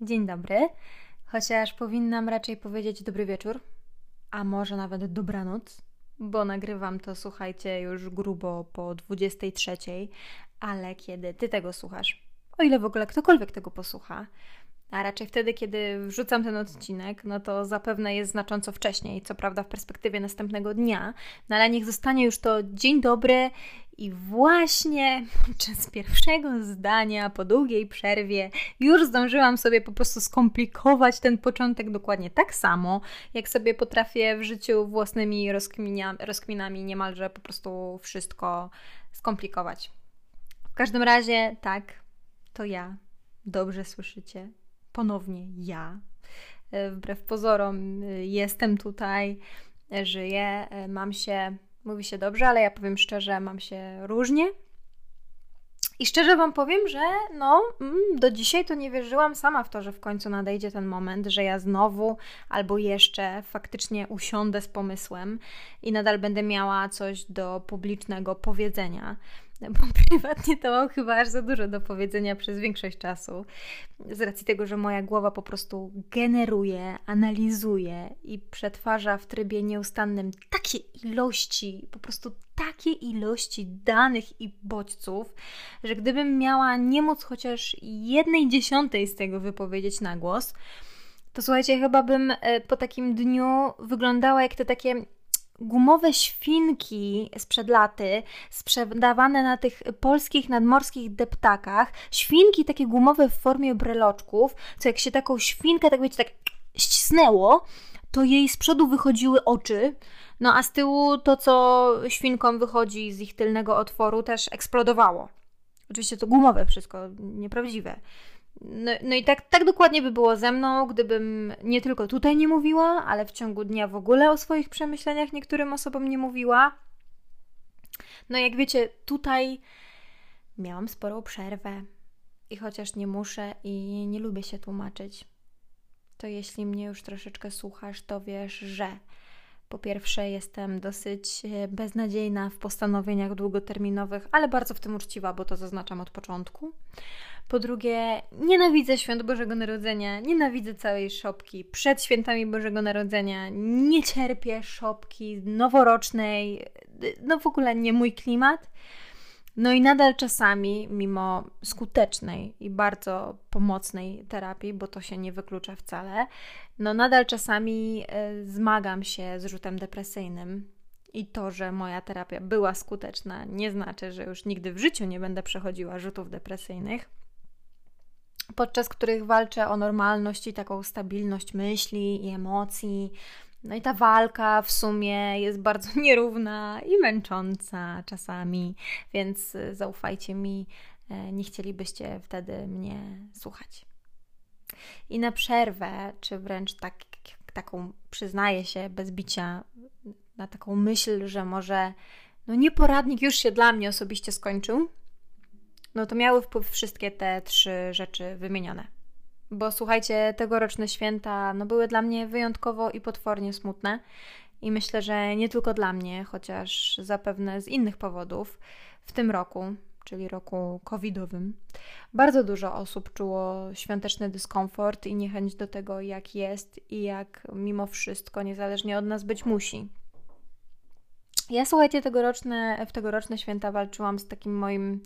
Dzień dobry, chociaż powinnam raczej powiedzieć dobry wieczór, a może nawet dobranoc, bo nagrywam to, słuchajcie, już grubo po 23, ale kiedy ty tego słuchasz, o ile w ogóle ktokolwiek tego posłucha, a raczej wtedy, kiedy wrzucam ten odcinek, no to zapewne jest znacząco wcześniej, co prawda w perspektywie następnego dnia, no ale niech zostanie już to dzień dobry i właśnie podczas pierwszego zdania po długiej przerwie już zdążyłam sobie po prostu skomplikować ten początek dokładnie tak samo, jak sobie potrafię w życiu własnymi rozkminami niemalże po prostu wszystko skomplikować. W każdym razie, tak, to ja. Dobrze słyszycie ponownie ja. E, wbrew pozorom e, jestem tutaj, e, żyję, mam się, mówi się dobrze, ale ja powiem szczerze, mam się różnie. I szczerze Wam powiem, że no, mm, do dzisiaj to nie wierzyłam sama w to, że w końcu nadejdzie ten moment, że ja znowu albo jeszcze faktycznie usiądę z pomysłem i nadal będę miała coś do publicznego powiedzenia bo prywatnie to mam chyba aż za dużo do powiedzenia przez większość czasu. Z racji tego, że moja głowa po prostu generuje, analizuje i przetwarza w trybie nieustannym takie ilości, po prostu takie ilości danych i bodźców, że gdybym miała nie móc chociaż jednej dziesiątej z tego wypowiedzieć na głos, to słuchajcie, chyba bym e, po takim dniu wyglądała jak te takie gumowe świnki sprzed laty, sprzedawane na tych polskich nadmorskich deptakach, świnki takie gumowe w formie breloczków, co jak się taką świnkę, tak wiecie, tak ścisnęło, to jej z przodu wychodziły oczy, no a z tyłu to, co świnkom wychodzi z ich tylnego otworu, też eksplodowało. Oczywiście to gumowe wszystko, nieprawdziwe. No, no, i tak, tak dokładnie by było ze mną, gdybym nie tylko tutaj nie mówiła, ale w ciągu dnia w ogóle o swoich przemyśleniach niektórym osobom nie mówiła. No jak wiecie, tutaj miałam sporą przerwę i chociaż nie muszę i nie lubię się tłumaczyć, to jeśli mnie już troszeczkę słuchasz, to wiesz, że po pierwsze, jestem dosyć e, beznadziejna w postanowieniach długoterminowych, ale bardzo w tym uczciwa, bo to zaznaczam od początku. Po drugie, nienawidzę świąt Bożego Narodzenia, nienawidzę całej szopki przed świętami Bożego Narodzenia, nie cierpię szopki noworocznej, no w ogóle nie mój klimat. No i nadal czasami, mimo skutecznej i bardzo pomocnej terapii, bo to się nie wyklucza wcale, no nadal czasami e, zmagam się z rzutem depresyjnym. I to, że moja terapia była skuteczna, nie znaczy, że już nigdy w życiu nie będę przechodziła rzutów depresyjnych podczas których walczę o normalność i taką stabilność myśli i emocji. No i ta walka w sumie jest bardzo nierówna i męcząca czasami, więc y, zaufajcie mi, e, nie chcielibyście wtedy mnie słuchać. I na przerwę, czy wręcz tak, taką, przyznaję się, bez bicia, na taką myśl, że może no nieporadnik już się dla mnie osobiście skończył, no to miały wpływ wszystkie te trzy rzeczy wymienione. Bo słuchajcie, tegoroczne święta no, były dla mnie wyjątkowo i potwornie smutne. I myślę, że nie tylko dla mnie, chociaż zapewne z innych powodów, w tym roku, czyli roku covidowym, bardzo dużo osób czuło świąteczny dyskomfort i niechęć do tego, jak jest i jak mimo wszystko, niezależnie od nas, być musi. Ja słuchajcie, tegoroczne, w tegoroczne święta walczyłam z takim moim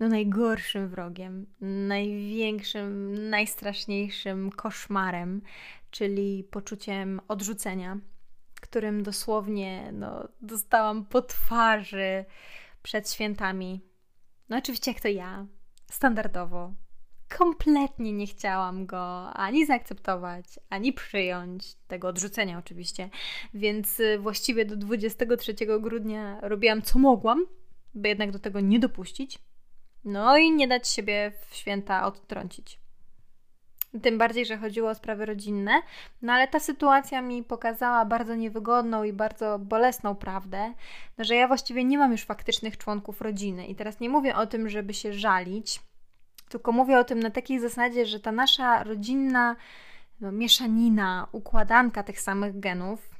no, najgorszym wrogiem, największym, najstraszniejszym koszmarem, czyli poczuciem odrzucenia, którym dosłownie no, dostałam po twarzy przed świętami. No oczywiście jak to ja, standardowo. Kompletnie nie chciałam go ani zaakceptować, ani przyjąć tego odrzucenia oczywiście. Więc y, właściwie do 23 grudnia robiłam co mogłam, by jednak do tego nie dopuścić. No i nie dać siebie w święta odtrącić. Tym bardziej, że chodziło o sprawy rodzinne, no ale ta sytuacja mi pokazała bardzo niewygodną i bardzo bolesną prawdę, no, że ja właściwie nie mam już faktycznych członków rodziny. I teraz nie mówię o tym, żeby się żalić, tylko mówię o tym na takiej zasadzie, że ta nasza rodzinna no, mieszanina, układanka tych samych genów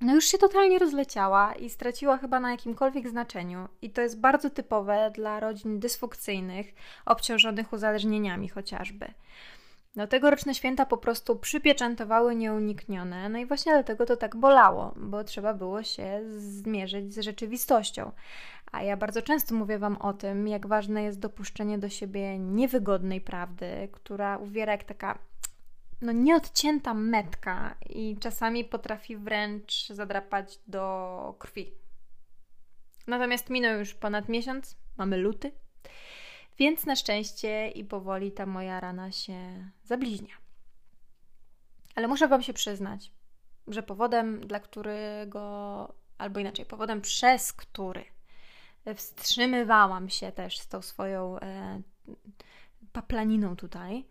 no już się totalnie rozleciała i straciła chyba na jakimkolwiek znaczeniu. I to jest bardzo typowe dla rodzin dysfunkcyjnych, obciążonych uzależnieniami chociażby. No tegoroczne święta po prostu przypieczętowały nieuniknione, no i właśnie dlatego to tak bolało, bo trzeba było się zmierzyć z rzeczywistością. A ja bardzo często mówię Wam o tym, jak ważne jest dopuszczenie do siebie niewygodnej prawdy, która uwiera jak taka no, nieodcięta metka i czasami potrafi wręcz zadrapać do krwi. Natomiast minął już ponad miesiąc, mamy luty, więc na szczęście i powoli ta moja rana się zabliźnia. Ale muszę Wam się przyznać, że powodem, dla którego, albo inaczej, powodem, przez który wstrzymywałam się też z tą swoją e, paplaniną tutaj,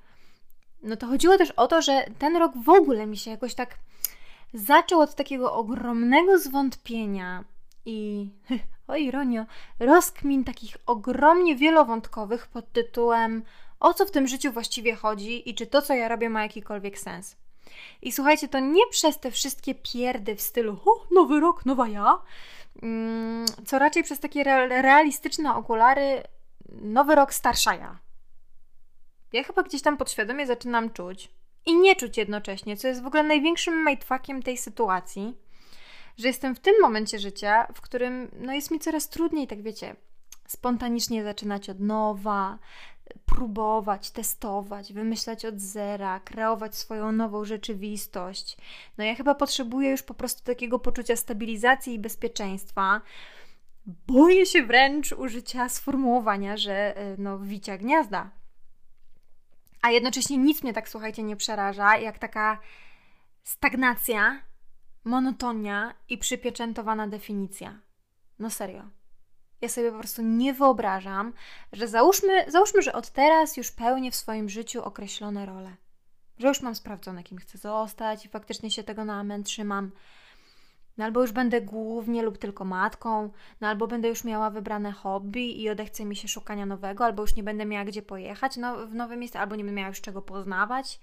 no to chodziło też o to, że ten rok w ogóle mi się jakoś tak zaczął od takiego ogromnego zwątpienia i, o ironio, rozkmin takich ogromnie wielowątkowych pod tytułem o co w tym życiu właściwie chodzi i czy to, co ja robię, ma jakikolwiek sens. I słuchajcie, to nie przez te wszystkie pierdy w stylu o, nowy rok, nowa ja, mm, co raczej przez takie realistyczne okulary nowy rok, starsza ja. Ja chyba gdzieś tam podświadomie zaczynam czuć i nie czuć jednocześnie, co jest w ogóle największym majtwakiem tej sytuacji, że jestem w tym momencie życia, w którym no jest mi coraz trudniej, tak wiecie, spontanicznie zaczynać od nowa, próbować, testować, wymyślać od zera, kreować swoją nową rzeczywistość. No ja chyba potrzebuję już po prostu takiego poczucia stabilizacji i bezpieczeństwa. Boję się wręcz użycia sformułowania, że e, no wicia gniazda. A jednocześnie nic mnie tak, słuchajcie, nie przeraża, jak taka stagnacja, monotonia i przypieczętowana definicja. No serio. Ja sobie po prostu nie wyobrażam, że załóżmy, załóżmy, że od teraz już pełnię w swoim życiu określone role. Że już mam sprawdzone, kim chcę zostać i faktycznie się tego na amen trzymam. No albo już będę głównie lub tylko matką, no albo będę już miała wybrane hobby i odechce mi się szukania nowego, albo już nie będę miała gdzie pojechać no, w nowe miejsce, albo nie będę miała już czego poznawać.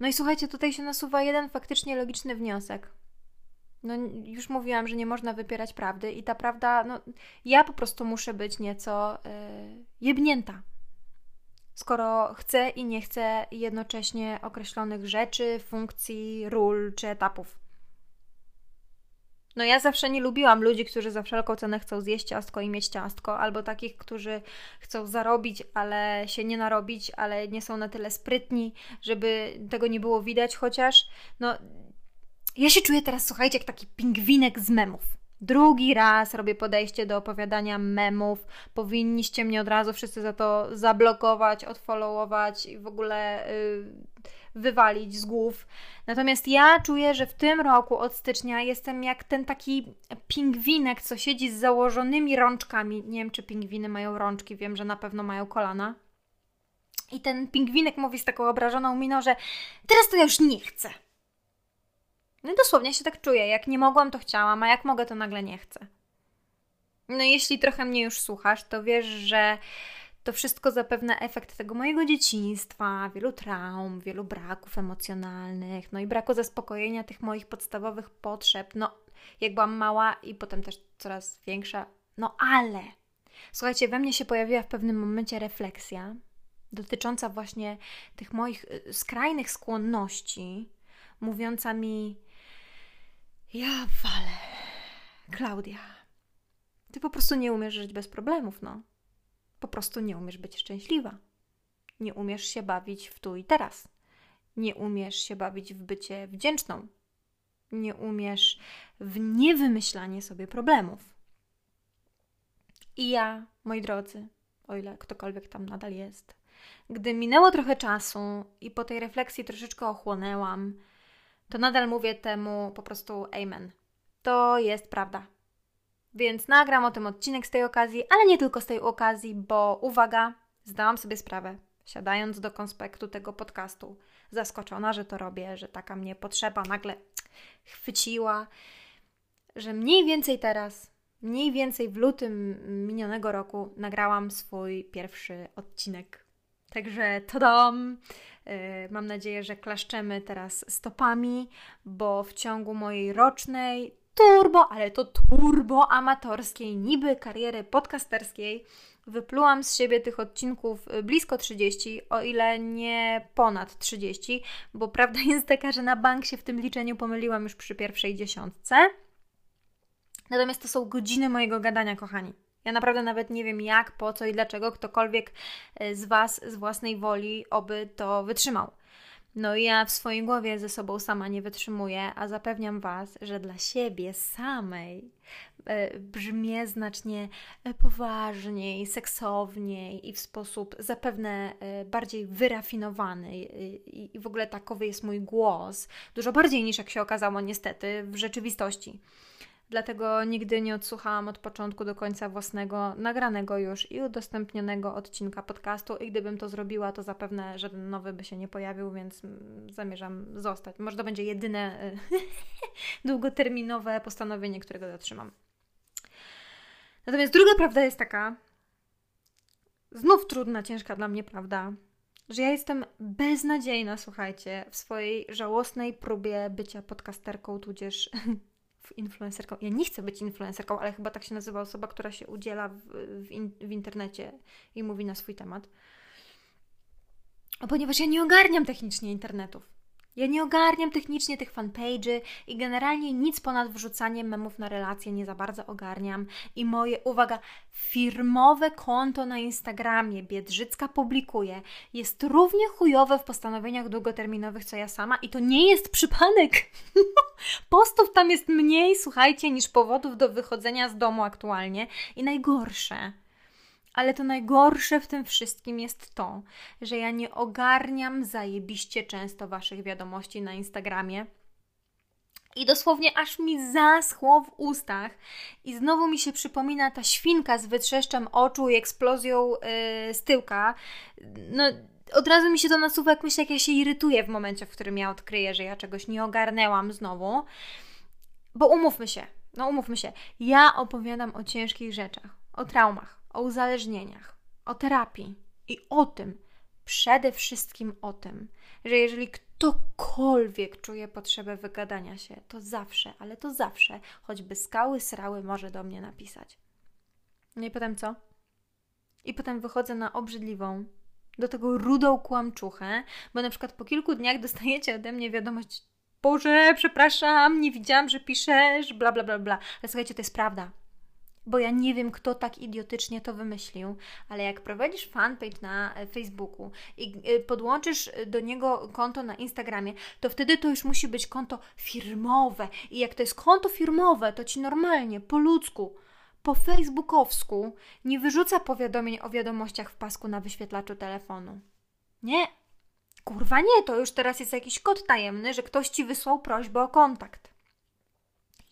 No i słuchajcie, tutaj się nasuwa jeden faktycznie logiczny wniosek. No, już mówiłam, że nie można wypierać prawdy, i ta prawda, no, ja po prostu muszę być nieco yy, jebnięta. Skoro chcę i nie chcę jednocześnie określonych rzeczy, funkcji, ról czy etapów. No ja zawsze nie lubiłam ludzi, którzy za wszelką cenę chcą zjeść ciastko i mieć ciastko, albo takich, którzy chcą zarobić, ale się nie narobić, ale nie są na tyle sprytni, żeby tego nie było widać, chociaż no ja się czuję teraz, słuchajcie, jak taki pingwinek z memów. Drugi raz robię podejście do opowiadania memów. Powinniście mnie od razu wszyscy za to zablokować, odfollowować i w ogóle yy, wywalić z głów. Natomiast ja czuję, że w tym roku od stycznia jestem jak ten taki pingwinek, co siedzi z założonymi rączkami. Nie wiem, czy pingwiny mają rączki, wiem, że na pewno mają kolana. I ten pingwinek mówi z taką obrażoną miną, że teraz to ja już nie chcę. No dosłownie się tak czuję. Jak nie mogłam, to chciałam, a jak mogę, to nagle nie chcę. No jeśli trochę mnie już słuchasz, to wiesz, że to wszystko zapewne efekt tego mojego dzieciństwa, wielu traum, wielu braków emocjonalnych, no i braku zaspokojenia tych moich podstawowych potrzeb. No, jak byłam mała i potem też coraz większa, no ale. Słuchajcie, we mnie się pojawiła w pewnym momencie refleksja dotycząca właśnie tych moich y, skrajnych skłonności, mówiąca mi: Ja wale, Klaudia, ty po prostu nie umiesz żyć bez problemów, no. Po prostu nie umiesz być szczęśliwa. Nie umiesz się bawić w tu i teraz. Nie umiesz się bawić w bycie wdzięczną. Nie umiesz w niewymyślanie sobie problemów. I ja, moi drodzy, o ile ktokolwiek tam nadal jest, gdy minęło trochę czasu i po tej refleksji troszeczkę ochłonęłam, to nadal mówię temu po prostu amen. To jest prawda. Więc nagram o tym odcinek z tej okazji, ale nie tylko z tej okazji, bo uwaga, zdałam sobie sprawę, siadając do konspektu tego podcastu, zaskoczona, że to robię, że taka mnie potrzeba nagle chwyciła, że mniej więcej teraz, mniej więcej w lutym minionego roku nagrałam swój pierwszy odcinek Także to dom. Y, mam nadzieję, że klaszczemy teraz stopami, bo w ciągu mojej rocznej turbo, ale to turbo amatorskiej, niby kariery podcasterskiej, wyplułam z siebie tych odcinków y, blisko 30, o ile nie ponad 30, bo prawda jest taka, że na bank się w tym liczeniu pomyliłam już przy pierwszej dziesiątce. Natomiast to są godziny mojego gadania, kochani. Ja naprawdę nawet nie wiem jak, po co i dlaczego ktokolwiek y, z Was z własnej woli oby to wytrzymał. No i ja w swojej głowie ze sobą sama nie wytrzymuję, a zapewniam Was, że dla siebie samej e, brzmię znacznie e, poważniej, seksowniej i w sposób zapewne e, bardziej wyrafinowany i w ogóle takowy jest mój głos, dużo bardziej niż jak się okazało niestety w rzeczywistości. Dlatego nigdy nie odsłuchałam od początku do końca własnego, nagranego już i udostępnionego odcinka podcastu. I gdybym to zrobiła, to zapewne żaden nowy by się nie pojawił, więc zamierzam zostać. Może to będzie jedyne e, długoterminowe postanowienie, którego dotrzymam. Natomiast druga prawda jest taka, znów trudna, ciężka dla mnie prawda, że ja jestem beznadziejna, słuchajcie, w swojej żałosnej próbie bycia podcasterką, tudzież influencerką. Ja nie chcę być influencerką, ale chyba tak się nazywa osoba, która się udziela w, w, in, w internecie i mówi na swój temat. Ponieważ ja nie ogarniam technicznie internetów. Ja nie ogarniam technicznie tych fanpage'y i generalnie nic ponad wrzucaniem memów na relacje nie za bardzo ogarniam. I moje, uwaga, firmowe konto na Instagramie Biedrzycka publikuje jest równie chujowe w postanowieniach długoterminowych co ja sama i to nie jest przypadek. Postów tam jest mniej, słuchajcie, niż powodów do wychodzenia z domu aktualnie i najgorsze – ale to najgorsze w tym wszystkim jest to, że ja nie ogarniam zajebiście często Waszych wiadomości na Instagramie. I dosłownie aż mi zaschło w ustach, i znowu mi się przypomina ta świnka z wytrzeszczem oczu i eksplozją yy, z tyłka. No, od razu mi się to nasuwa, jak myślę, jak ja się irytuję w momencie, w którym ja odkryję, że ja czegoś nie ogarnęłam znowu. Bo umówmy się, no umówmy się, ja opowiadam o ciężkich rzeczach, o traumach o uzależnieniach, o terapii i o tym, przede wszystkim o tym, że jeżeli ktokolwiek czuje potrzebę wygadania się, to zawsze, ale to zawsze, choćby skały srały, może do mnie napisać. No i potem co? I potem wychodzę na obrzydliwą, do tego rudą kłamczuchę, bo na przykład po kilku dniach dostajecie ode mnie wiadomość Boże, przepraszam, nie widziałam, że piszesz, bla, bla, bla, bla. Ale słuchajcie, to jest prawda bo ja nie wiem, kto tak idiotycznie to wymyślił, ale jak prowadzisz fanpage na e, Facebooku i e, podłączysz e, do niego konto na Instagramie, to wtedy to już musi być konto firmowe. I jak to jest konto firmowe, to ci normalnie, po ludzku, po facebookowsku nie wyrzuca powiadomień o wiadomościach w pasku na wyświetlaczu telefonu. Nie. Kurwa nie, to już teraz jest jakiś kod tajemny, że ktoś ci wysłał prośbę o kontakt.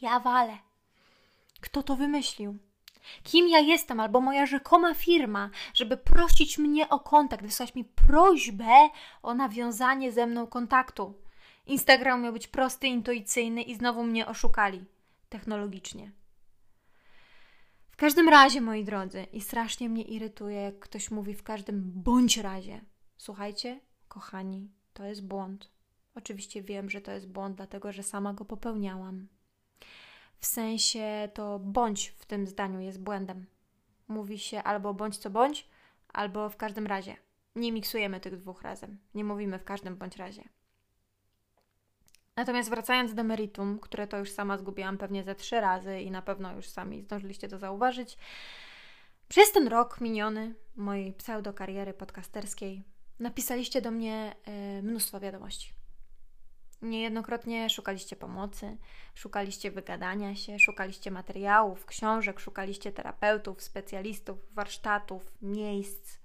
Ja walę. Kto to wymyślił? Kim ja jestem, albo moja rzekoma firma, żeby prosić mnie o kontakt, wysłać mi prośbę o nawiązanie ze mną kontaktu. Instagram miał być prosty, intuicyjny i znowu mnie oszukali technologicznie. W każdym razie, moi drodzy, i strasznie mnie irytuje, jak ktoś mówi w każdym bądź razie. Słuchajcie, kochani, to jest błąd. Oczywiście wiem, że to jest błąd, dlatego że sama go popełniałam w sensie to bądź w tym zdaniu jest błędem. Mówi się albo bądź co bądź, albo w każdym razie. Nie miksujemy tych dwóch razem. Nie mówimy w każdym bądź razie. Natomiast wracając do meritum, które to już sama zgubiłam pewnie ze trzy razy i na pewno już sami zdążyliście to zauważyć, przez ten rok miniony mojej pseudo-kariery podcasterskiej napisaliście do mnie y, mnóstwo wiadomości. Niejednokrotnie szukaliście pomocy, szukaliście wygadania się, szukaliście materiałów, książek, szukaliście terapeutów, specjalistów, warsztatów, miejsc.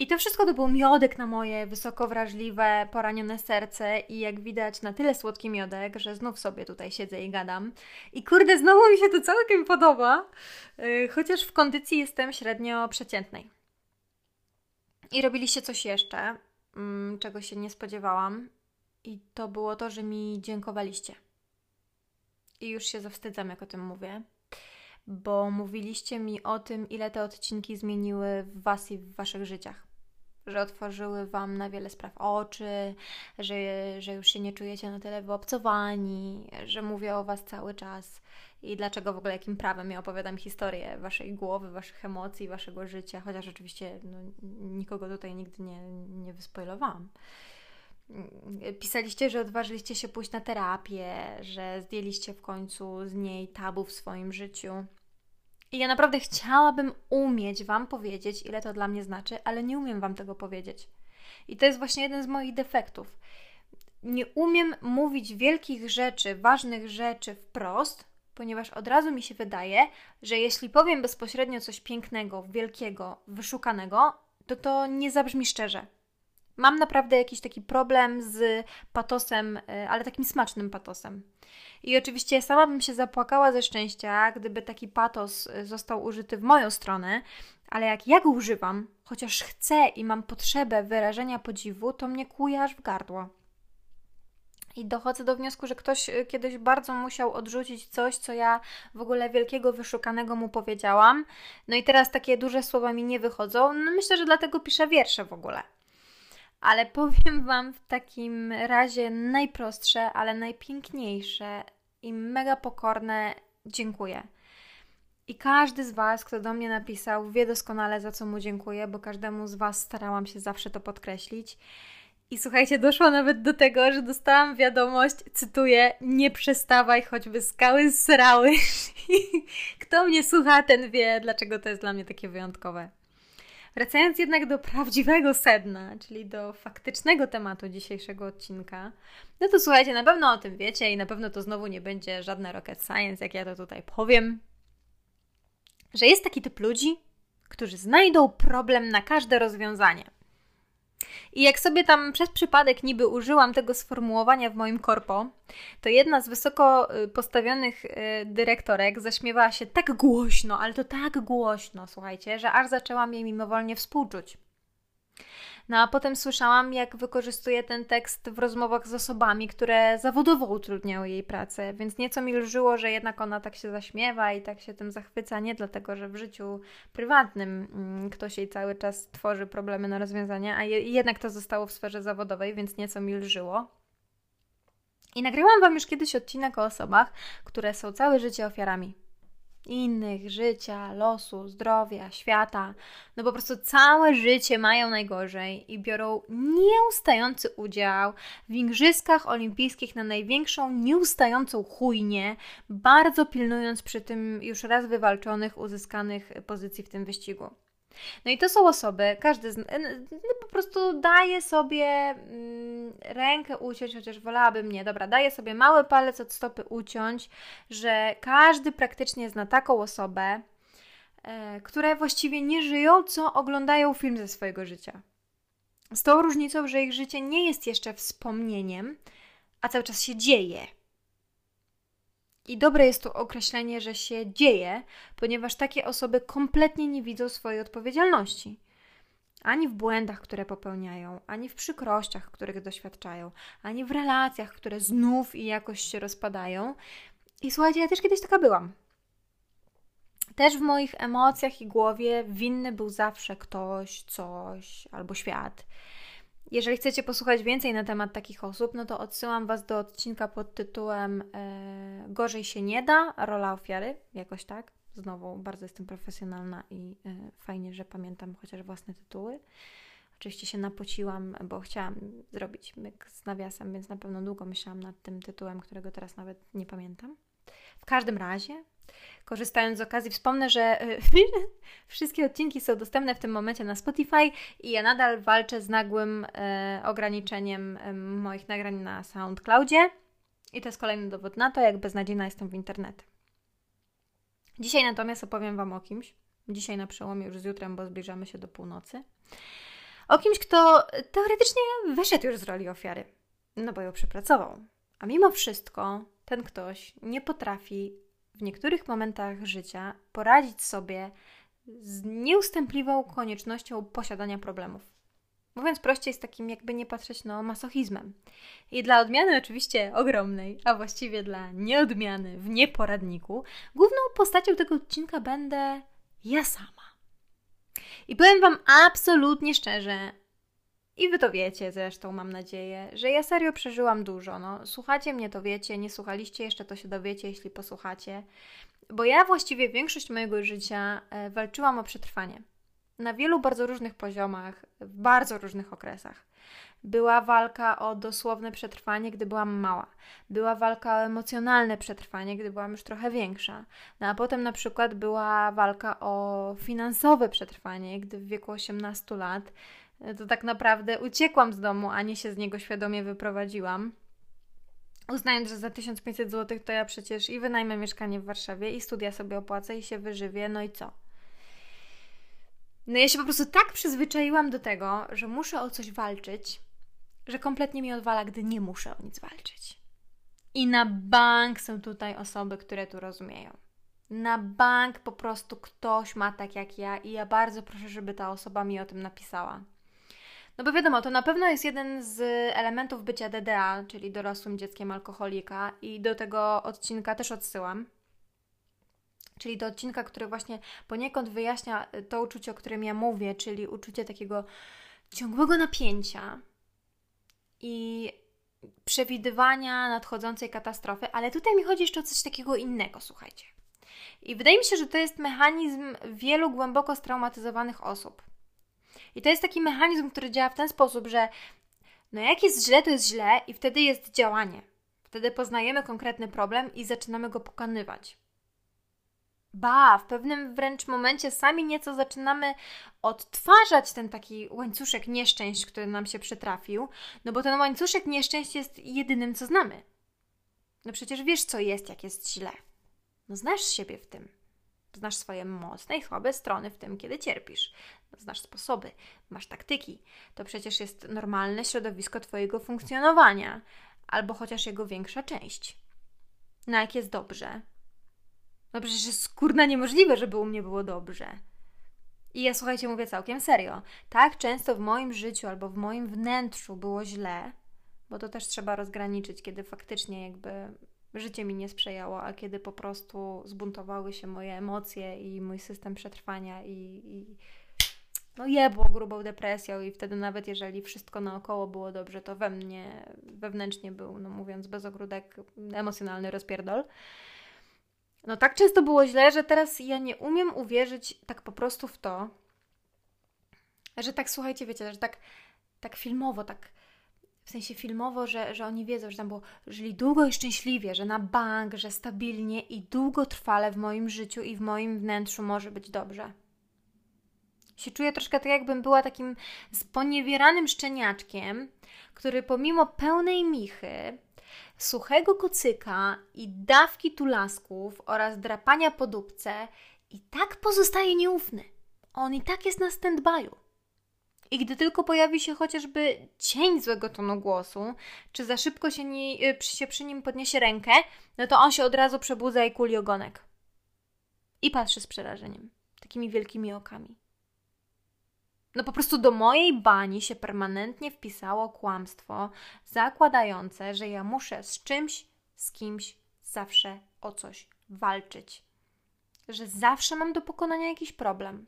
I to wszystko to był miodek na moje wysoko wrażliwe, poranione serce i jak widać na tyle słodki miodek, że znów sobie tutaj siedzę i gadam. I kurde, znowu mi się to całkiem podoba, y, chociaż w kondycji jestem średnio przeciętnej. I robiliście coś jeszcze, czego się nie spodziewałam. I to było to, że mi dziękowaliście. I już się zawstydzam, jak o tym mówię, bo mówiliście mi o tym, ile te odcinki zmieniły w Was i w Waszych życiach. Że otworzyły Wam na wiele spraw oczy, że, że już się nie czujecie na tyle wyobcowani, że mówię o Was cały czas i dlaczego w ogóle, jakim prawem ja opowiadam historię Waszej głowy, Waszych emocji, Waszego życia, chociaż oczywiście no, nikogo tutaj nigdy nie, nie wyspoilowałam. Pisaliście, że odważyliście się pójść na terapię, że zdjęliście w końcu z niej tabu w swoim życiu. I ja naprawdę chciałabym umieć Wam powiedzieć, ile to dla mnie znaczy, ale nie umiem Wam tego powiedzieć. I to jest właśnie jeden z moich defektów. Nie umiem mówić wielkich rzeczy, ważnych rzeczy wprost, ponieważ od razu mi się wydaje, że jeśli powiem bezpośrednio coś pięknego, wielkiego, wyszukanego, to to nie zabrzmi szczerze. Mam naprawdę jakiś taki problem z patosem, y, ale takim smacznym patosem. I oczywiście sama bym się zapłakała ze szczęścia, gdyby taki patos y, został użyty w moją stronę, ale jak ja go używam, chociaż chcę i mam potrzebę wyrażenia podziwu, to mnie kuje aż w gardło. I dochodzę do wniosku, że ktoś y, kiedyś bardzo musiał odrzucić coś, co ja w ogóle wielkiego, wyszukanego mu powiedziałam. No i teraz takie duże słowa mi nie wychodzą. No myślę, że dlatego piszę wiersze w ogóle. Ale powiem Wam w takim razie najprostsze, ale najpiękniejsze i mega pokorne dziękuję. I każdy z Was, kto do mnie napisał, wie doskonale za co mu dziękuję, bo każdemu z Was starałam się zawsze to podkreślić. I słuchajcie, doszło nawet do tego, że dostałam wiadomość, cytuję, nie przestawaj, choćby skały zsrały. Kto mnie słucha, ten wie, dlaczego to jest dla mnie takie wyjątkowe. Wracając jednak do prawdziwego sedna, czyli do faktycznego tematu dzisiejszego odcinka, no to słuchajcie, na pewno o tym wiecie i na pewno to znowu nie będzie żadne rocket science, jak ja to tutaj powiem, że jest taki typ ludzi, którzy znajdą problem na każde rozwiązanie. I jak sobie tam przez przypadek niby użyłam tego sformułowania w moim korpo, to jedna z wysoko y, postawionych y, dyrektorek zaśmiewała się tak głośno, ale to tak głośno, słuchajcie, że aż zaczęłam jej mimowolnie współczuć. No a potem słyszałam, jak wykorzystuje ten tekst w rozmowach z osobami, które zawodowo utrudniały jej pracę, więc nieco mi lżyło, że jednak ona tak się zaśmiewa i tak się tym zachwyca, nie dlatego, że w życiu prywatnym mm, ktoś jej cały czas tworzy problemy na rozwiązania, a je, jednak to zostało w sferze zawodowej, więc nieco mi lżyło. I nagrałam Wam już kiedyś odcinek o osobach, które są całe życie ofiarami innych, życia, losu, zdrowia, świata. No po prostu całe życie mają najgorzej i biorą nieustający udział w Igrzyskach Olimpijskich na największą nieustającą chujnię, bardzo pilnując przy tym już raz wywalczonych, uzyskanych pozycji w tym wyścigu. No i to są osoby, każdy z no, po prostu daje sobie mm, rękę uciąć, chociaż wolałabym nie. Dobra, daje sobie mały palec od stopy uciąć, że każdy praktycznie zna taką osobę, e, które właściwie nie żyją, co oglądają film ze swojego życia. Z tą różnicą, że ich życie nie jest jeszcze wspomnieniem, a cały czas się dzieje. I dobre jest to określenie, że się dzieje, ponieważ takie osoby kompletnie nie widzą swojej odpowiedzialności. Ani w błędach, które popełniają, ani w przykrościach, których doświadczają, ani w relacjach, które znów i jakoś się rozpadają. I słuchajcie, ja też kiedyś taka byłam. Też w moich emocjach i głowie winny był zawsze ktoś, coś albo świat. Jeżeli chcecie posłuchać więcej na temat takich osób, no to odsyłam Was do odcinka pod tytułem e, Gorzej się nie da, rola ofiary, jakoś tak. Znowu bardzo jestem profesjonalna i e, fajnie, że pamiętam chociaż własne tytuły. Oczywiście się napociłam, bo chciałam zrobić myk z nawiasem, więc na pewno długo myślałam nad tym tytułem, którego teraz nawet nie pamiętam. W każdym razie Korzystając z okazji, wspomnę, że y, wszystkie odcinki są dostępne w tym momencie na Spotify i ja nadal walczę z nagłym e, ograniczeniem e, moich nagrań na SoundCloudzie. I to jest kolejny dowód na to, jak beznadziejna jestem w internet. Dzisiaj natomiast opowiem Wam o kimś. Dzisiaj na przełomie już z jutrem, bo zbliżamy się do północy. O kimś, kto teoretycznie wyszedł już z roli ofiary, no bo ją przepracował. A mimo wszystko ten ktoś nie potrafi w niektórych momentach życia poradzić sobie z nieustępliwą koniecznością posiadania problemów. Mówiąc prościej, z takim jakby nie patrzeć, no, masochizmem. I dla odmiany oczywiście ogromnej, a właściwie dla nieodmiany w nieporadniku, główną postacią tego odcinka będę ja sama. I powiem Wam absolutnie szczerze, i Wy to wiecie zresztą, mam nadzieję, że ja serio przeżyłam dużo. No, słuchacie mnie, to wiecie, nie słuchaliście jeszcze, to się dowiecie, jeśli posłuchacie. Bo ja właściwie większość mojego życia e, walczyłam o przetrwanie. Na wielu bardzo różnych poziomach, w bardzo różnych okresach. Była walka o dosłowne przetrwanie, gdy byłam mała. Była walka o emocjonalne przetrwanie, gdy byłam już trochę większa. No a potem na przykład była walka o finansowe przetrwanie, gdy w wieku 18 lat to tak naprawdę uciekłam z domu, a nie się z niego świadomie wyprowadziłam. Uznając, że za 1500 zł to ja przecież i wynajmę mieszkanie w Warszawie, i studia sobie opłacę, i się wyżywię, no i co? No ja się po prostu tak przyzwyczaiłam do tego, że muszę o coś walczyć, że kompletnie mi odwala, gdy nie muszę o nic walczyć. I na bank są tutaj osoby, które tu rozumieją. Na bank po prostu ktoś ma tak jak ja i ja bardzo proszę, żeby ta osoba mi o tym napisała. No bo wiadomo, to na pewno jest jeden z elementów bycia DDA, czyli dorosłym dzieckiem alkoholika i do tego odcinka też odsyłam. Czyli do odcinka, który właśnie poniekąd wyjaśnia to uczucie, o którym ja mówię, czyli uczucie takiego ciągłego napięcia i przewidywania nadchodzącej katastrofy, ale tutaj mi chodzi jeszcze o coś takiego innego, słuchajcie. I wydaje mi się, że to jest mechanizm wielu głęboko straumatyzowanych osób. I to jest taki mechanizm, który działa w ten sposób, że no jak jest źle, to jest źle i wtedy jest działanie. Wtedy poznajemy konkretny problem i zaczynamy go pokonywać. Ba, w pewnym wręcz momencie sami nieco zaczynamy odtwarzać ten taki łańcuszek nieszczęść, który nam się przytrafił, no bo ten łańcuszek nieszczęść jest jedynym, co znamy. No przecież wiesz, co jest, jak jest źle. No znasz siebie w tym. Znasz swoje mocne i słabe strony w tym, kiedy cierpisz. Znasz sposoby, masz taktyki. To przecież jest normalne środowisko Twojego funkcjonowania, albo chociaż jego większa część. No jak jest dobrze, no przecież jest kurna niemożliwe, żeby u mnie było dobrze. I ja słuchajcie, mówię całkiem serio. Tak często w moim życiu albo w moim wnętrzu było źle, bo to też trzeba rozgraniczyć, kiedy faktycznie jakby życie mi nie sprzyjało, a kiedy po prostu zbuntowały się moje emocje i mój system przetrwania i, i no jebło grubą depresją i wtedy nawet jeżeli wszystko naokoło było dobrze, to we mnie wewnętrznie był, no mówiąc bez ogródek, emocjonalny rozpierdol. No tak często było źle, że teraz ja nie umiem uwierzyć tak po prostu w to, że tak, słuchajcie, wiecie, że tak, tak filmowo, tak w sensie filmowo, że, że oni wiedzą, że tam było, żyli długo i szczęśliwie, że na bank, że stabilnie i długotrwale w moim życiu i w moim wnętrzu może być dobrze. Się czuję troszkę tak, jakbym była takim sponiewieranym szczeniaczkiem, który pomimo pełnej michy, suchego kocyka i dawki tulasków oraz drapania po dupce i tak pozostaje nieufny. On i tak jest na stand-by'u. I gdy tylko pojawi się chociażby cień złego tonu głosu, czy za szybko się, nie, y, się przy nim podniesie rękę, no to on się od razu przebudza i kuli ogonek. I patrzy z przerażeniem, takimi wielkimi okami. No po prostu do mojej bani się permanentnie wpisało kłamstwo zakładające, że ja muszę z czymś, z kimś zawsze o coś walczyć. Że zawsze mam do pokonania jakiś problem.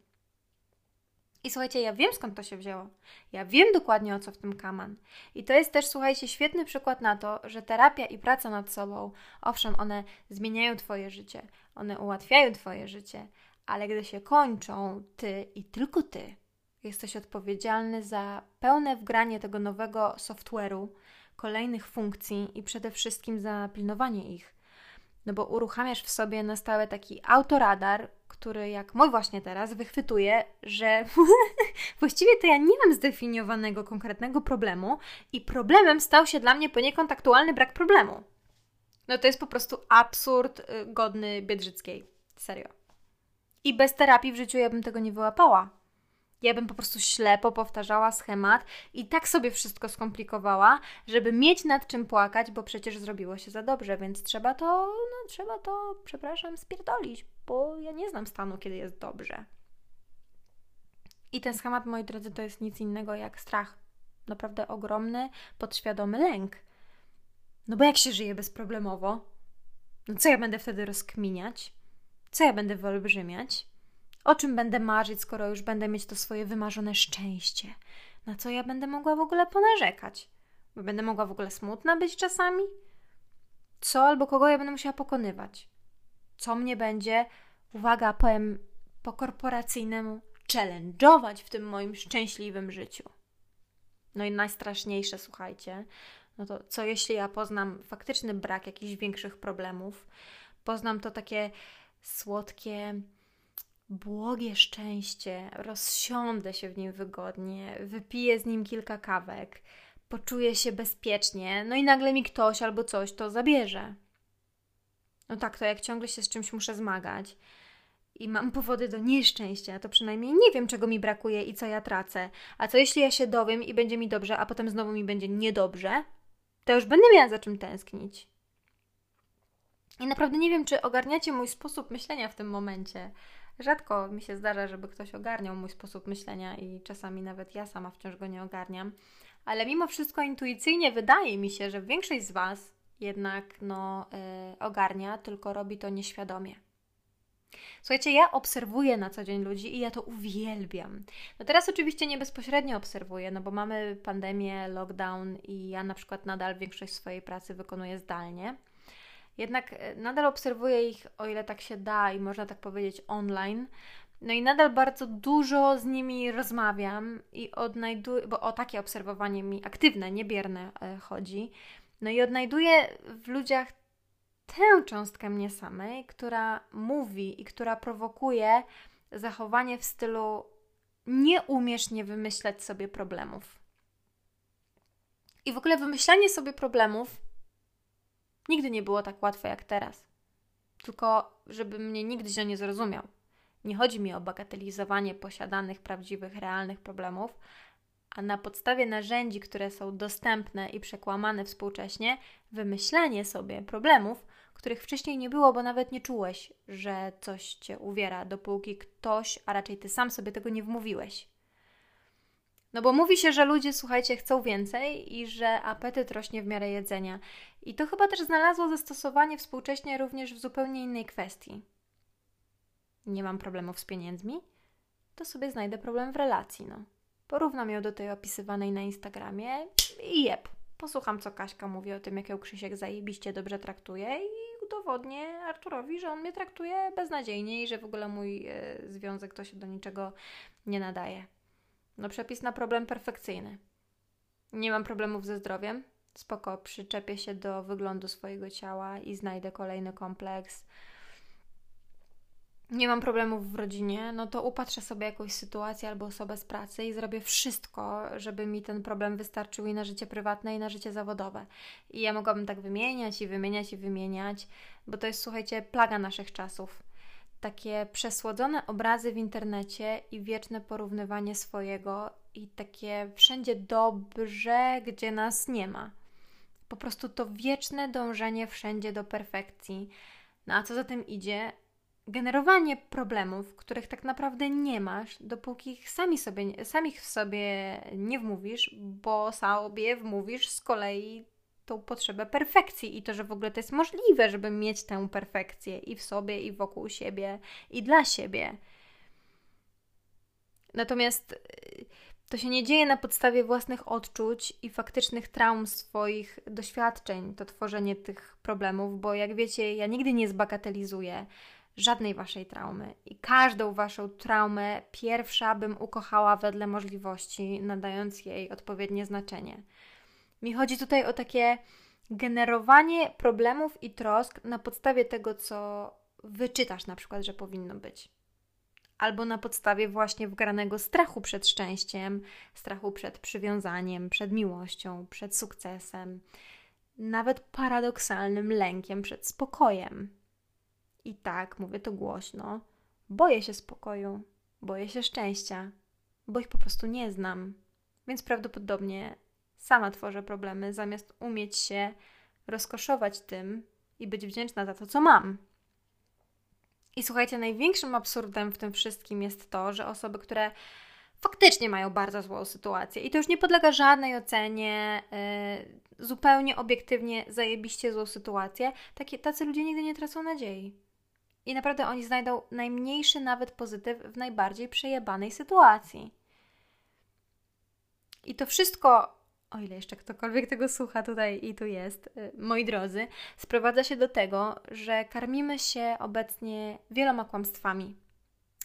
I słuchajcie, ja wiem skąd to się wzięło. Ja wiem dokładnie o co w tym kaman. I to jest też, słuchajcie, świetny przykład na to, że terapia i praca nad sobą, owszem, one zmieniają Twoje życie, one ułatwiają Twoje życie, ale gdy się kończą, Ty i tylko Ty Jesteś odpowiedzialny za pełne wgranie tego nowego software'u, kolejnych funkcji i przede wszystkim za pilnowanie ich. No bo uruchamiasz w sobie na stałe taki autoradar, który jak mój właśnie teraz wychwytuje, że właściwie to ja nie mam zdefiniowanego konkretnego problemu i problemem stał się dla mnie poniekąd aktualny brak problemu. No to jest po prostu absurd y, godny Biedrzyckiej. Serio. I bez terapii w życiu ja bym tego nie wyłapała. Ja bym po prostu ślepo powtarzała schemat i tak sobie wszystko skomplikowała, żeby mieć nad czym płakać, bo przecież zrobiło się za dobrze, więc trzeba to, no trzeba to, przepraszam, spierdolić, bo ja nie znam stanu, kiedy jest dobrze. I ten schemat, moi drodzy, to jest nic innego jak strach. naprawdę ogromny, podświadomy lęk. No bo jak się żyje bezproblemowo? No co ja będę wtedy rozkminiać? Co ja będę wyolbrzymiać? O czym będę marzyć, skoro już będę mieć to swoje wymarzone szczęście? Na co ja będę mogła w ogóle ponarzekać? Będę mogła w ogóle smutna być czasami? Co albo kogo ja będę musiała pokonywać? Co mnie będzie, uwaga, powiem po korporacyjnemu, challenge'ować w tym moim szczęśliwym życiu? No i najstraszniejsze, słuchajcie, no to co jeśli ja poznam faktyczny brak jakichś większych problemów? Poznam to takie słodkie, błogie szczęście, rozsiądę się w nim wygodnie, wypiję z nim kilka kawek, poczuję się bezpiecznie, no i nagle mi ktoś albo coś to zabierze. No tak, to jak ciągle się z czymś muszę zmagać i mam powody do nieszczęścia, to przynajmniej nie wiem, czego mi brakuje i co ja tracę. A co jeśli ja się dowiem i będzie mi dobrze, a potem znowu mi będzie niedobrze? To już będę miała za czym tęsknić. I naprawdę nie wiem, czy ogarniacie mój sposób myślenia w tym momencie. Rzadko mi się zdarza, żeby ktoś ogarniał mój sposób myślenia i czasami nawet ja sama wciąż go nie ogarniam. Ale mimo wszystko intuicyjnie wydaje mi się, że większość z Was jednak no, yy, ogarnia, tylko robi to nieświadomie. Słuchajcie, ja obserwuję na co dzień ludzi i ja to uwielbiam. No teraz oczywiście nie bezpośrednio obserwuję, no bo mamy pandemię, lockdown i ja na przykład nadal większość swojej pracy wykonuję zdalnie. Jednak e, nadal obserwuję ich, o ile tak się da i można tak powiedzieć, online. No i nadal bardzo dużo z nimi rozmawiam i odnajduję, bo o takie obserwowanie mi aktywne, niebierne e, chodzi. No i odnajduję w ludziach tę cząstkę mnie samej, która mówi i która prowokuje zachowanie w stylu nie umiesz nie wymyślać sobie problemów. I w ogóle wymyślanie sobie problemów nigdy nie było tak łatwe jak teraz. Tylko, żeby mnie nigdy źle nie zrozumiał. Nie chodzi mi o bagatelizowanie posiadanych, prawdziwych, realnych problemów, a na podstawie narzędzi, które są dostępne i przekłamane współcześnie, wymyślanie sobie problemów, których wcześniej nie było, bo nawet nie czułeś, że coś cię uwiera, dopóki ktoś, a raczej ty sam sobie tego nie wmówiłeś. No bo mówi się, że ludzie, słuchajcie, chcą więcej i że apetyt rośnie w miarę jedzenia. I to chyba też znalazło zastosowanie współcześnie również w zupełnie innej kwestii. Nie mam problemów z pieniędzmi? To sobie znajdę problem w relacji, no. Porównam ją do tej opisywanej na Instagramie i jeb. Posłucham, co Kaśka mówi o tym, jak ją Krzysiek zajebiście dobrze traktuje i udowodnię Arturowi, że on mnie traktuje beznadziejnie i że w ogóle mój e, związek to się do niczego nie nadaje. No przepis na problem perfekcyjny. Nie mam problemów ze zdrowiem. Spoko, przyczepię się do wyglądu swojego ciała i znajdę kolejny kompleks nie mam problemów w rodzinie, no to upatrzę sobie jakąś sytuację albo osobę z pracy i zrobię wszystko, żeby mi ten problem wystarczył i na życie prywatne, i na życie zawodowe. I ja mogłabym tak wymieniać i wymieniać i wymieniać, bo to jest, słuchajcie, plaga naszych czasów. Takie przesłodzone obrazy w internecie i wieczne porównywanie swojego, i takie wszędzie dobrze, gdzie nas nie ma. Po prostu to wieczne dążenie wszędzie do perfekcji. No a co za tym idzie, generowanie problemów, których tak naprawdę nie masz, dopóki ich sami sobie, samych w sobie nie wmówisz, bo sobie wmówisz z kolei tą potrzebę perfekcji i to, że w ogóle to jest możliwe, żeby mieć tę perfekcję i w sobie, i wokół siebie, i dla siebie. Natomiast y, to się nie dzieje na podstawie własnych odczuć i faktycznych traum swoich doświadczeń, to tworzenie tych problemów, bo jak wiecie, ja nigdy nie zbagatelizuję żadnej waszej traumy. I każdą waszą traumę pierwsza bym ukochała wedle możliwości, nadając jej odpowiednie znaczenie. Mi chodzi tutaj o takie generowanie problemów i trosk na podstawie tego, co wyczytasz na przykład, że powinno być. Albo na podstawie właśnie wgranego strachu przed szczęściem, strachu przed przywiązaniem, przed miłością, przed sukcesem, nawet paradoksalnym lękiem przed spokojem. I tak, mówię to głośno, boję się spokoju, boję się szczęścia, bo ich po prostu nie znam. Więc prawdopodobnie sama tworzę problemy, zamiast umieć się rozkoszować tym i być wdzięczna za to, co mam. I słuchajcie, największym absurdem w tym wszystkim jest to, że osoby, które faktycznie mają bardzo złą sytuację i to już nie podlega żadnej ocenie, yy, zupełnie obiektywnie zajebiście złą sytuację, takie, tacy ludzie nigdy nie tracą nadziei. I naprawdę oni znajdą najmniejszy nawet pozytyw w najbardziej przejebanej sytuacji. I to wszystko, o ile jeszcze ktokolwiek tego słucha tutaj i tu jest, y, moi drodzy, sprowadza się do tego, że karmimy się obecnie wieloma kłamstwami.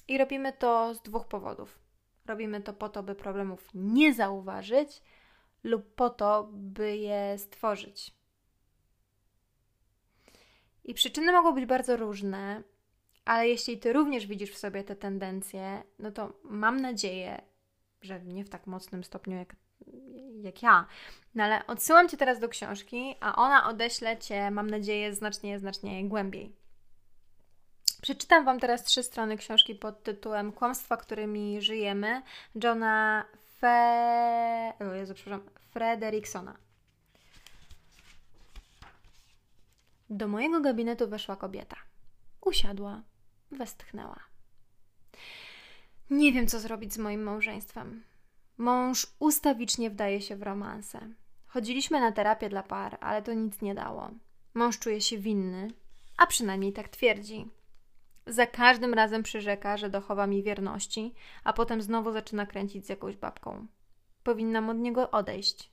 I robimy to z dwóch powodów. Robimy to po to, by problemów nie zauważyć, lub po to, by je stworzyć. I przyczyny mogą być bardzo różne, ale jeśli ty również widzisz w sobie te tendencje, no to mam nadzieję, że nie w tak mocnym stopniu jak, jak ja. No ale odsyłam cię teraz do książki, a ona odeślę cię, mam nadzieję, znacznie, znacznie głębiej. Przeczytam Wam teraz trzy strony książki pod tytułem Kłamstwa, którymi żyjemy Johna Fe... o Jezu, przepraszam, Fredericksona. Do mojego gabinetu weszła kobieta. Usiadła, westchnęła. Nie wiem, co zrobić z moim małżeństwem. Mąż ustawicznie wdaje się w romanse. Chodziliśmy na terapię dla par, ale to nic nie dało. Mąż czuje się winny, a przynajmniej tak twierdzi. Za każdym razem przyrzeka, że dochowa mi wierności, a potem znowu zaczyna kręcić z jakąś babką. Powinnam od niego odejść.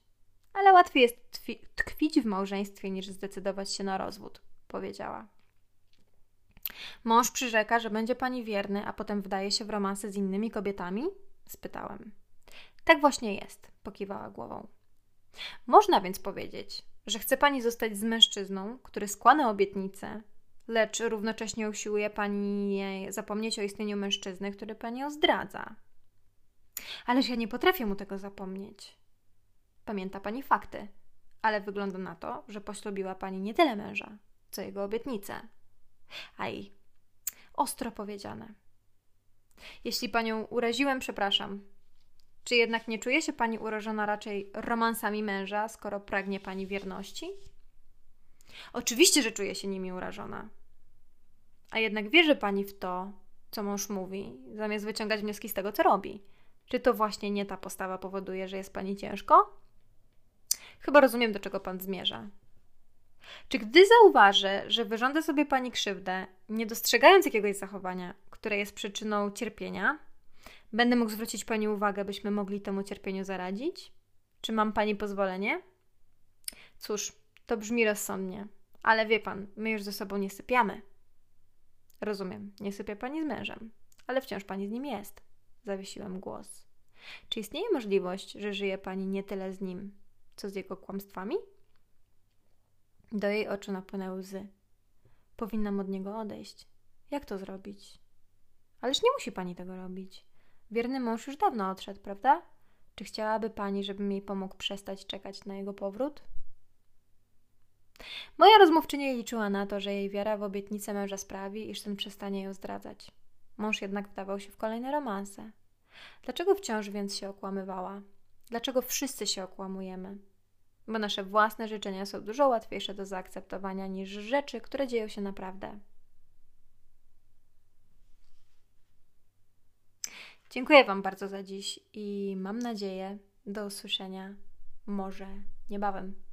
Ale łatwiej jest tkwić w małżeństwie niż zdecydować się na rozwód, powiedziała. Mąż przyrzeka, że będzie pani wierny, a potem wdaje się w romanse z innymi kobietami? spytałem. Tak właśnie jest, pokiwała głową. Można więc powiedzieć, że chce pani zostać z mężczyzną, który składa obietnicę, lecz równocześnie usiłuje pani zapomnieć o istnieniu mężczyzny, który pani zdradza. Ależ ja nie potrafię mu tego zapomnieć. Pamięta pani fakty, ale wygląda na to, że poślubiła pani nie tyle męża, co jego obietnicę. Aj, ostro powiedziane. Jeśli panią uraziłem, przepraszam. Czy jednak nie czuje się pani urażona raczej romansami męża, skoro pragnie pani wierności? Oczywiście, że czuje się nimi urażona. A jednak wierzy pani w to, co mąż mówi, zamiast wyciągać wnioski z tego, co robi. Czy to właśnie nie ta postawa powoduje, że jest pani ciężko? Chyba rozumiem, do czego pan zmierza. Czy gdy zauważę, że wyrządzę sobie pani krzywdę, nie dostrzegając jakiegoś zachowania, które jest przyczyną cierpienia, będę mógł zwrócić pani uwagę, byśmy mogli temu cierpieniu zaradzić? Czy mam pani pozwolenie? Cóż, to brzmi rozsądnie, ale wie pan, my już ze sobą nie sypiamy. Rozumiem, nie sypia pani z mężem, ale wciąż pani z nim jest. Zawiesiłem głos. Czy istnieje możliwość, że żyje pani nie tyle z nim, co z jego kłamstwami? Do jej oczu napłynęły łzy. Powinnam od niego odejść. Jak to zrobić? Ależ nie musi pani tego robić. Wierny mąż już dawno odszedł, prawda? Czy chciałaby pani, żebym jej pomógł przestać czekać na jego powrót? Moja rozmówczyni liczyła na to, że jej wiara w obietnicę męża sprawi, iż ten przestanie ją zdradzać. Mąż jednak wdawał się w kolejne romanse. Dlaczego wciąż więc się okłamywała? Dlaczego wszyscy się okłamujemy? Bo nasze własne życzenia są dużo łatwiejsze do zaakceptowania niż rzeczy, które dzieją się naprawdę. Dziękuję Wam bardzo za dziś i mam nadzieję do usłyszenia może niebawem.